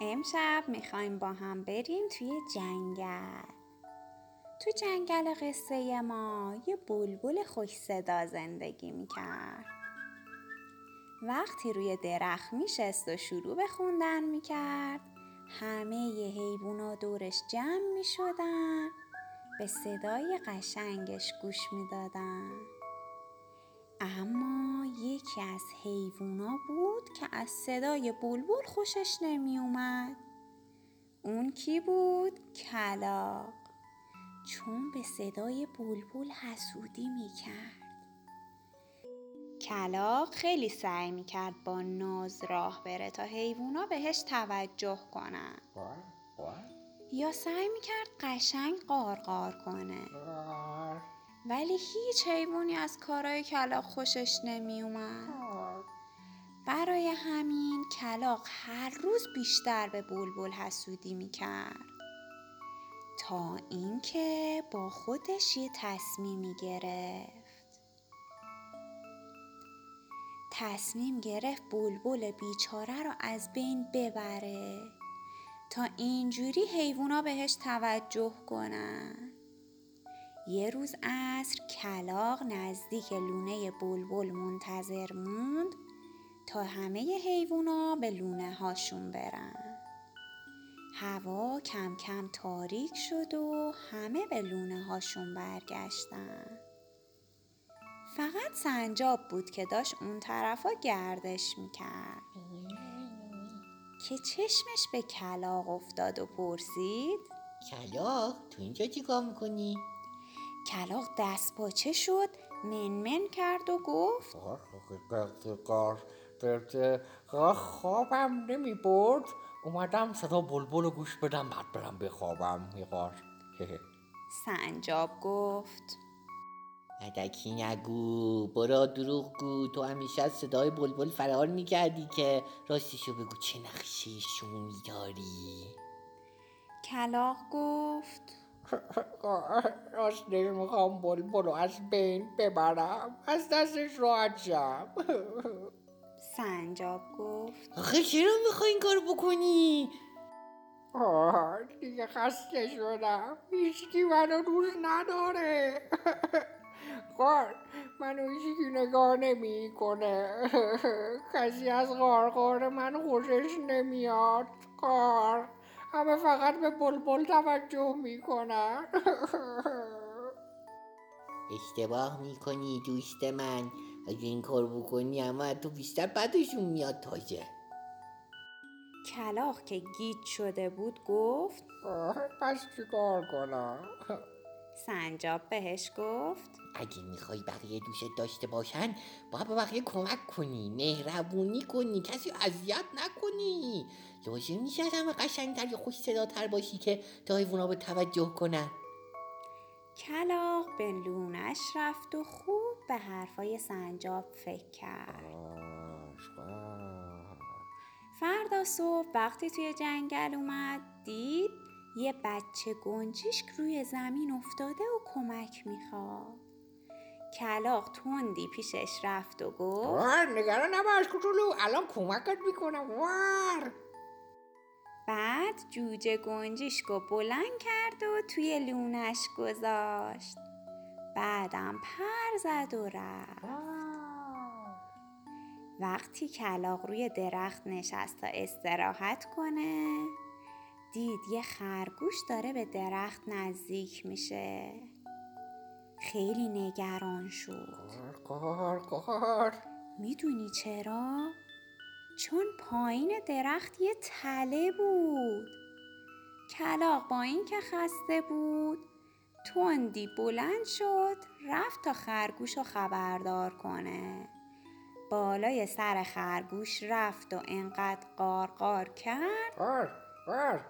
امشب می‌خوایم با هم بریم توی جنگل. تو جنگل قصه ما یه بلبل خوش صدا زندگی می‌کرد. وقتی روی درخت میشست و شروع به خوندن می‌کرد همه ی حیوونا دورش جمع می‌شدن به صدای قشنگش گوش می‌دادن. اما یکی از حیوونا بود که از صدای بلبل خوشش نمیومد اون کی بود؟ کلاق. چون به صدای بلبل حسودی می‌کرد. کلاق خیلی سعی می‌کرد با ناز راه بره تا حیوونا بهش توجه کنن. یا سعی می‌کرد قشنگ قارقار کنه. ولی هیچ حیوانی از کارهای کلاق خوشش نمیومد. برای همین کلاق هر روز بیشتر به بلبل حسودی می‌کرد. تا اینکه با خودش یه تصمیمی گرفت. تصمیم گرفت بلبل بیچاره رو از بین ببره تا اینجوری حیوونا بهش توجه کنن. یه روز عصر کلاق نزدیک لونه بلبل منتظر موند تا همه حیوونا به لونه هاشون برن. هوا کم کم تاریک شد و همه به لونه هاشون برگشتن. فقط سنجاب بود که داشت اون طرفا گردش می‌کرد. که چشمش به کلاق افتاد و پرسید کلاق تو اینجا چیکار می‌کنی؟ کلاق دست پاچه شد منمن کرد و گفت خوابم نمی برد. اومدم صدا بلبل رو گوش بدم بعد برم بخوابم میقار سنجاب گفت. مدکی نگو برا دروغ گو. تو همیشه از صدای بلبل فرار می‌کردی که راستشو بگو چه نقشه شومی داری. کلاق گفت. راست نمی‌خوام بلبل رو از بین ببرم از دستش راحت شم سنجاب گفت. آخه چرا می‌خوای این کار بکنی؟ آه دیگه خسته شدم. هیچکی منو دوست نداره. قار منو هیچکی نگاه نمی کنه کسی از قارقار من خوشش نمیاد. قار همه فقط به بلبل توجه می‌کنن. اشتباه می‌کنی دوست من. اگه این کار بکنی اما تو بیشتر بدشون میاد تازه. کلاق که گیج شده بود گفت پس چیکار کنم؟ سنجاب بهش گفت اگه می‌خوای بقیه دوست داشته باشن باید به بقیه کمک کنی مهربونی کنی کسی اذیت نکنی. لازم نیست از همه قشنگتر یا خوش صداتر باشی که تا حیوونا به توجه کنن. کلاق به لونش رفت و خوب به حرفای سنجاب فکر کرد. فردا صبح وقتی توی جنگل اومد دید یه بچه گنجیشک روی زمین افتاده و کمک می‌خواد. کلاق تندی پیشش رفت و گفت وار نگران نباش کوچولو الان کمکت می‌کنم وار! بعد جوجه گنجیشک رو بلند کرد و توی لونش گذاشت. بعدم پر زد و رفت. وقتی کلاق روی درخت نشست تا استراحت کنه دید یه خرگوش داره به درخت نزدیک میشه. خیلی نگران شد. قار قار می‌دونی چرا؟ چون پایین درخت یه تله بود. کلاق با اینکه خسته بود تندی بلند شد رفت تا خرگوش رو خبردار کنه. بالای سر خرگوش رفت و انقدر قارقار کرد.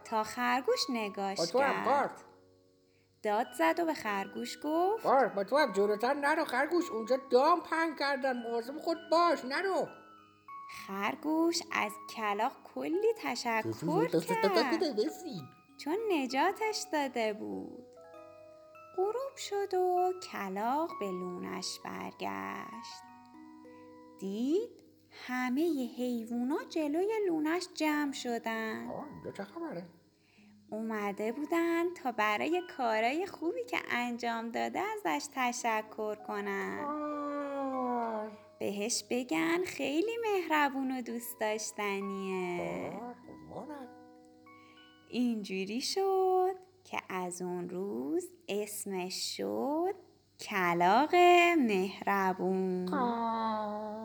تا خرگوش نگاش با تو هم کرد داد زد و به خرگوش گفت. قار با تو هم جلوتر نرو خرگوش. اونجا دام پنگ کردن. مواظب خود باش نرو. خرگوش از کلاق کلی تشکر کرد. چون نجاتش داده بود. غروب شد و کلاق به لونش برگشت. دید همه حیوونا جلوی لونش جمع شدن. آه اینجا چه خبره؟ اومده بودن تا برای کارای خوبی که انجام داده ازش تشکر کنن. آه بهش بگن خیلی مهربون و دوست داشتنیه. آه. اینجوری شد که از اون روز اسمش شد کلاق مهربون. آه.